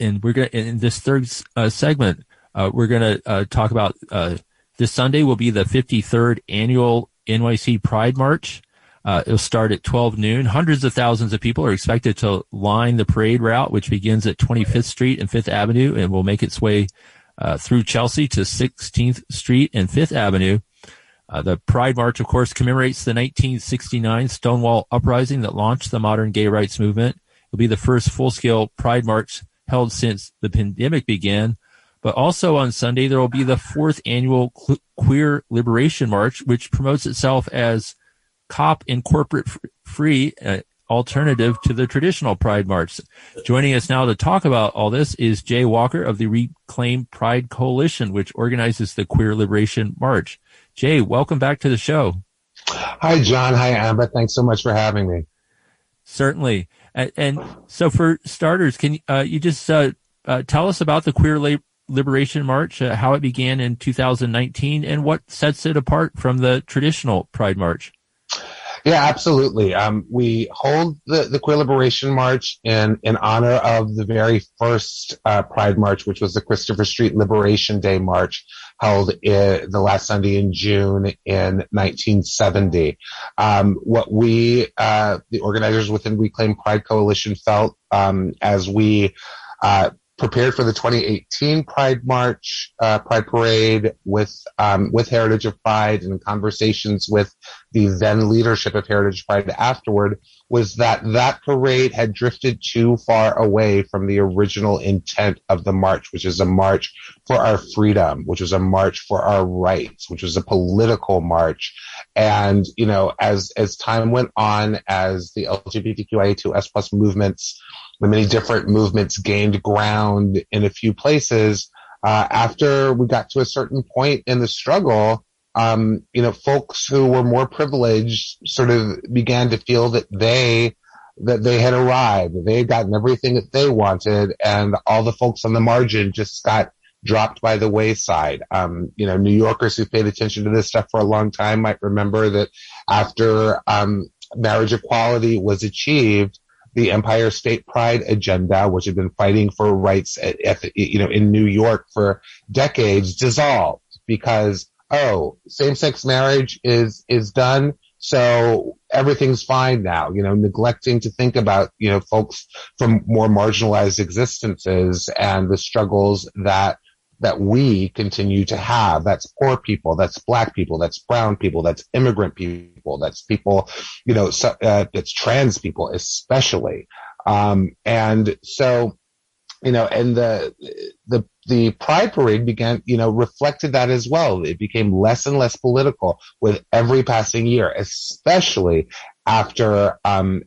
and we're to, in this third uh, segment, uh, we're going to uh, talk about uh, this Sunday will be the 53rd annual NYC Pride March. Uh, it'll start at 12 noon. Hundreds of thousands of people are expected to line the parade route, which begins at 25th Street and 5th Avenue and will make its way uh, through Chelsea to 16th Street and 5th Avenue. Uh, the Pride March, of course, commemorates the 1969 Stonewall Uprising that launched the modern gay rights movement. It'll be the first full-scale Pride March held since the pandemic began. But also on Sunday, there will be the fourth annual Queer Liberation March, which promotes itself as cop and corporate free uh, alternative to the traditional Pride March. Joining us now to talk about all this is Jay Walker of the Reclaim Pride Coalition, which organizes the Queer Liberation March. Jay, welcome back to the show. Hi, John. Hi, Amber. Thanks so much for having me. Certainly. And, and so, for starters, can uh, you just uh, uh, tell us about the Queer Liberation March, uh, how it began in 2019, and what sets it apart from the traditional Pride March? Yeah, absolutely. Um, we hold the, the Queer Liberation March in, in honor of the very first uh, Pride March, which was the Christopher Street Liberation Day March held in, the last Sunday in June in 1970. Um, what we, uh, the organizers within Reclaim Pride Coalition felt um, as we uh, prepared for the 2018 Pride March, uh, Pride Parade with um, with Heritage of Pride and conversations with the then leadership of Heritage Pride afterward was that that parade had drifted too far away from the original intent of the march, which is a march for our freedom, which is a march for our rights, which was a political march. And, you know, as, as time went on, as the LGBTQIA2S plus movements the many different movements gained ground in a few places. Uh, after we got to a certain point in the struggle, um, you know, folks who were more privileged sort of began to feel that they that they had arrived, they had gotten everything that they wanted, and all the folks on the margin just got dropped by the wayside. Um, you know, New Yorkers who paid attention to this stuff for a long time might remember that after um, marriage equality was achieved, the Empire State Pride agenda, which had been fighting for rights, at, at, you know, in New York for decades, dissolved because oh, same-sex marriage is is done, so everything's fine now. You know, neglecting to think about you know folks from more marginalized existences and the struggles that that we continue to have. That's poor people. That's black people. That's brown people. That's immigrant people. That's people, you know, so, uh, it's trans people especially. Um, and so, you know, and the, the, the pride parade began, you know, reflected that as well. It became less and less political with every passing year, especially after, um,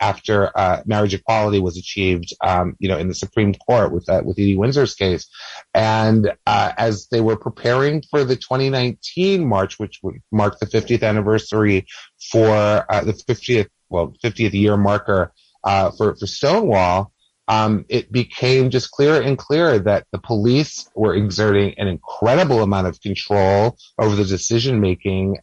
after uh, marriage equality was achieved, um, you know, in the Supreme Court with that with Edie Windsor's case, and uh, as they were preparing for the 2019 march, which would mark the 50th anniversary for uh, the 50th well 50th year marker uh, for for Stonewall, um, it became just clearer and clearer that the police were exerting an incredible amount of control over the decision making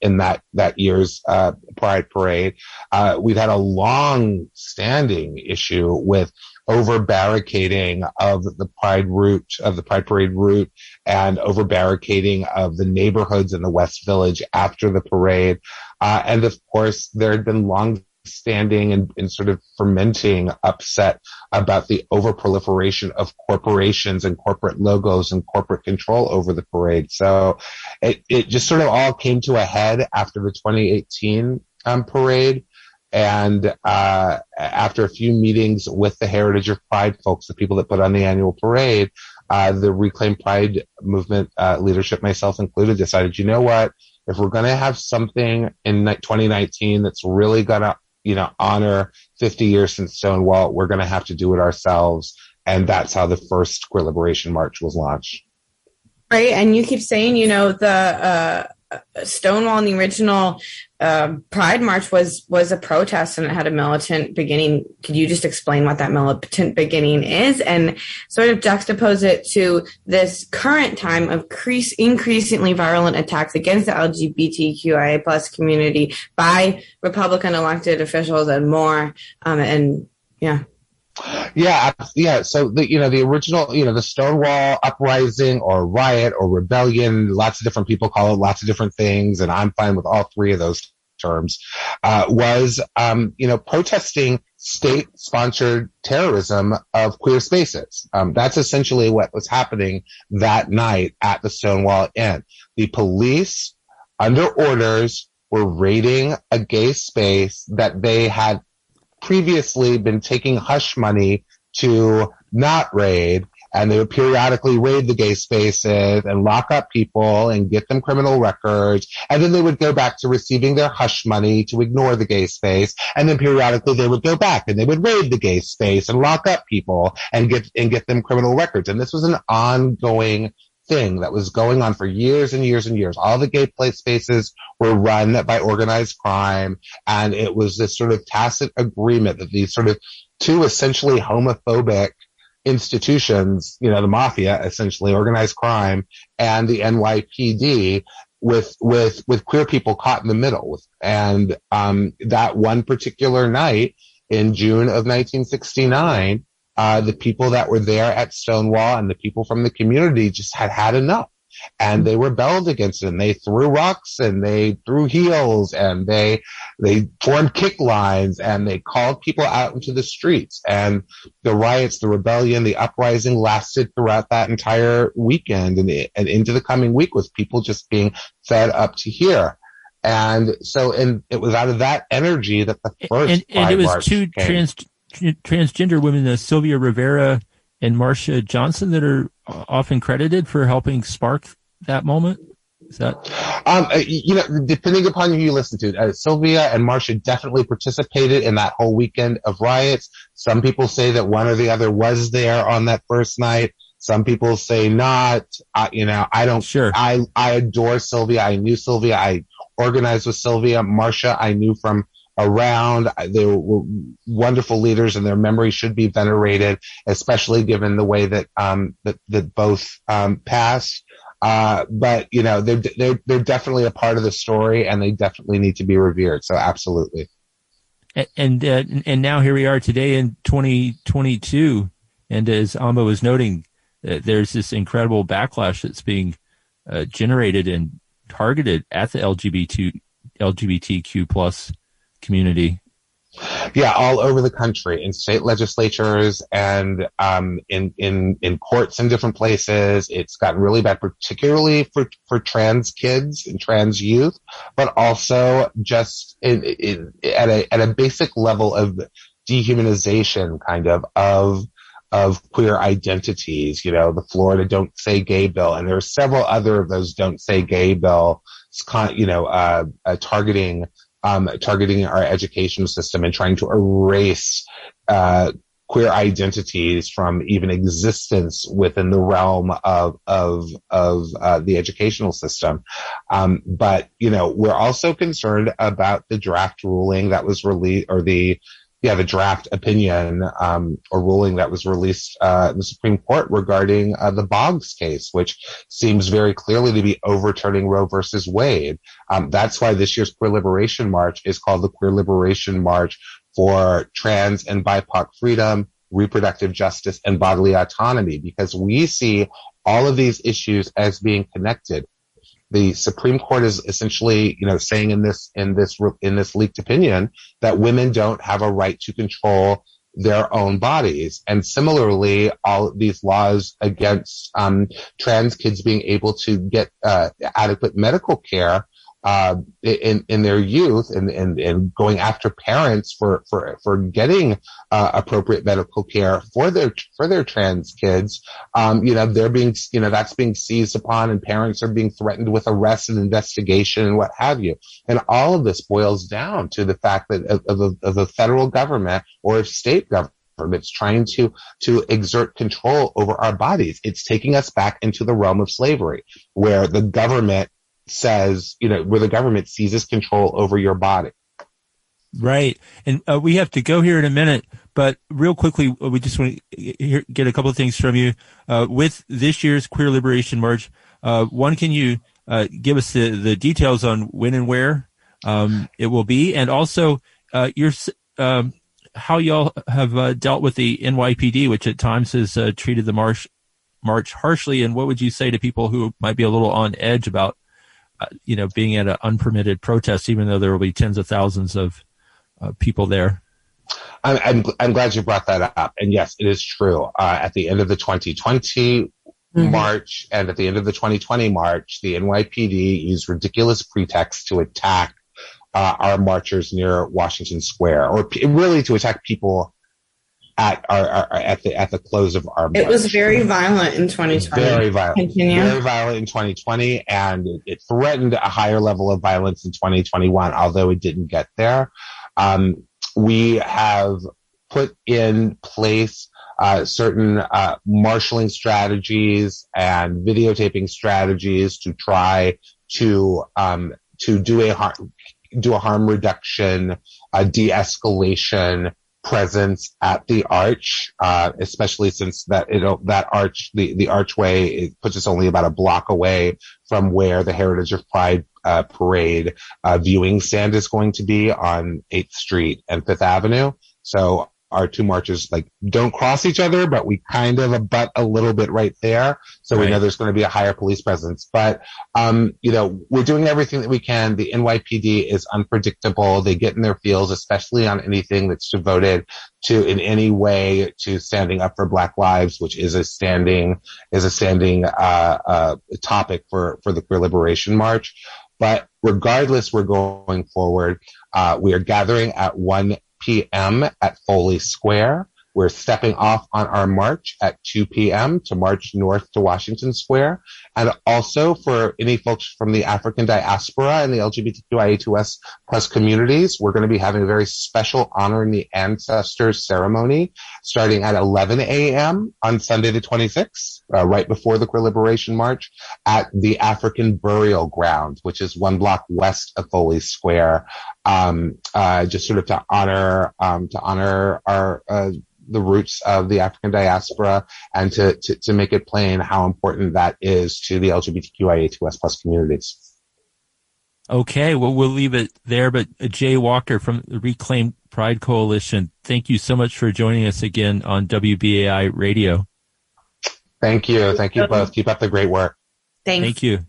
in that that year's uh, Pride Parade. Uh, we've had a long-standing issue with over barricading of the Pride route of the Pride Parade route and over barricading of the neighborhoods in the West Village after the parade. Uh, and of course, there had been long standing and, and sort of fermenting upset about the overproliferation of corporations and corporate logos and corporate control over the parade. So it, it just sort of all came to a head after the 2018 um, parade. And uh, after a few meetings with the Heritage of Pride folks, the people that put on the annual parade, uh, the Reclaim Pride movement uh, leadership, myself included, decided, you know what? If we're going to have something in 2019 that's really going to you know, honor 50 years since Stonewall, we're going to have to do it ourselves. And that's how the first Queer Liberation March was launched. Right. And you keep saying, you know, the, uh, Stonewall in the original uh, Pride March was was a protest and it had a militant beginning. Could you just explain what that militant beginning is and sort of juxtapose it to this current time of increase, increasingly violent attacks against the LGBTQIA plus community by Republican elected officials and more? Um, and yeah. Yeah, yeah. So the you know the original you know the Stonewall uprising or riot or rebellion, lots of different people call it lots of different things, and I'm fine with all three of those terms. Uh, was um, you know protesting state-sponsored terrorism of queer spaces. Um, that's essentially what was happening that night at the Stonewall Inn. The police, under orders, were raiding a gay space that they had previously been taking hush money to not raid and they would periodically raid the gay spaces and lock up people and get them criminal records. And then they would go back to receiving their hush money to ignore the gay space. And then periodically they would go back and they would raid the gay space and lock up people and get, and get them criminal records. And this was an ongoing thing that was going on for years and years and years. All the gay play spaces were run by organized crime. And it was this sort of tacit agreement that these sort of two essentially homophobic institutions, you know, the mafia, essentially organized crime and the NYPD with, with, with queer people caught in the middle. And, um, that one particular night in June of 1969, uh, the people that were there at Stonewall and the people from the community just had had enough. And they rebelled against it and they threw rocks and they threw heels and they they formed kick lines and they called people out into the streets. And the riots the rebellion the uprising lasted throughout that entire weekend and, and into the coming week with people just being fed up to here and so and it was out of that energy that the first and, and it was two trans transgender women, uh, Sylvia Rivera and Marsha Johnson, that are often credited for helping spark that moment. Is that? Um, uh, you know, depending upon who you listen to, uh, Sylvia and Marsha definitely participated in that whole weekend of riots. Some people say that one or the other was there on that first night. Some people say not. Uh, you know, I don't. Sure. I I adore Sylvia. I knew Sylvia. I organized with Sylvia. Marsha, I knew from around. They were wonderful leaders and their memory should be venerated, especially given the way that, um, that, that both, um, passed. Uh, but you know, they're, they're, they're definitely a part of the story and they definitely need to be revered. So absolutely. And, uh, and now here we are today in 2022. And as Amber was noting, uh, there's this incredible backlash that's being uh, generated and targeted at the LGBT, LGBTQ plus community? Yeah, all over the country, in state legislatures and um, in in in courts in different places. It's gotten really bad, particularly for for trans kids and trans youth, but also just in, in, at a at a basic level of dehumanization, kind of of of queer identities. You know, the Florida Don't Say Gay bill, and there are several other of those Don't Say Gay bill, you know, uh, uh, targeting um, targeting our education system and trying to erase uh, queer identities from even existence within the realm of of of uh, the educational system. Um, but you know, we're also concerned about the draft ruling that was released, or the yeah, the draft opinion um, or ruling that was released uh, in the Supreme Court regarding uh, the Dobbs case, which seems very clearly to be overturning Roe versus Wade. Um, that's why this year's Queer Liberation March is called the Queer Liberation March for Trans and BIPOC Freedom, Reproductive Justice, and Bodily Autonomy, because we see all of these issues as being connected the Supreme Court is essentially, you know, saying in this, in this, in this leaked opinion that women don't have a right to control their own bodies. And similarly, all these laws against um, trans kids being able to get uh, adequate medical care uh, in in their youth and, and and going after parents for for for getting uh, appropriate medical care for their for their trans kids. Um, you know, they're being you know that's being seized upon, and parents are being threatened with arrest and investigation and what have you. And all of this boils down to the fact that of, of, of a federal government or state government it's trying to to exert control over our bodies. It's taking us back into the realm of slavery, where the government says, you know, where the government seizes control over your body. Right. And uh, we have to go here in a minute, but real quickly, uh, we just want to get a couple of things from you. Uh, with this year's Queer Liberation March, uh, one, can you uh, give us the, the details on when and where um, it will be? And also, uh, your, um, how y'all have dealt with the NYPD, which at times has treated the march march harshly, and what would you say to people who might be a little on edge about, you know, being at an unpermitted protest, even though there will be tens of thousands of uh, people there? I'm, I'm, I'm glad you brought that up, and yes, it is true. Uh, at the end of the 2020 mm-hmm. March and at the end of the 2020 March, the NYPD used ridiculous pretexts to attack uh, our marchers near Washington Square, or p- really to attack people at our, our, at the at the close of our. It was very violent in 2020. Very violent. Continue. Very violent in 2020, and it, it, threatened a higher level of violence in 2021, although it didn't get there. Um, we have put in place uh, certain uh, marshaling strategies and videotaping strategies to try to um, to do a harm, do a harm reduction, a de-escalation presence at the arch, uh, especially since that that arch the the archway it puts us only about a block away from where the Heritage of Pride uh, parade uh, viewing stand is going to be on 8th Street and 5th Avenue. So our two marches like don't cross each other, but we kind of abut a little bit right there. So right. we know there's going to be a higher police presence. But um, you know, we're doing everything that we can. The NYPD is unpredictable. They get in their feels, especially on anything that's devoted to in any way to standing up for Black lives, which is a standing is a standing uh, uh, topic for for the Queer Liberation March. But regardless, we're going forward. Uh, we are gathering at 1 p.m. at Foley Square. We're stepping off on our march at 2 p.m. to march north to Washington Square. And also for any folks from the African diaspora and the LGBTQIA2S plus communities, we're going to be having a very special honoring the ancestors ceremony starting at 11 a.m. on Sunday the 26th, uh, right before the Queer Liberation March at the African Burial Ground, which is one block west of Foley Square. Um, uh, just sort of to honor, um, to honor our, uh, the roots of the African diaspora and to, to, to make it plain how important that is to the LGBTQIA2S plus communities. Okay, well, we'll leave it there. But uh, Jay Walker from the Reclaim Pride Coalition, thank you so much for joining us again on WBAI Radio. Thank you. Thank you both. Keep up the great work. Thanks. Thank you.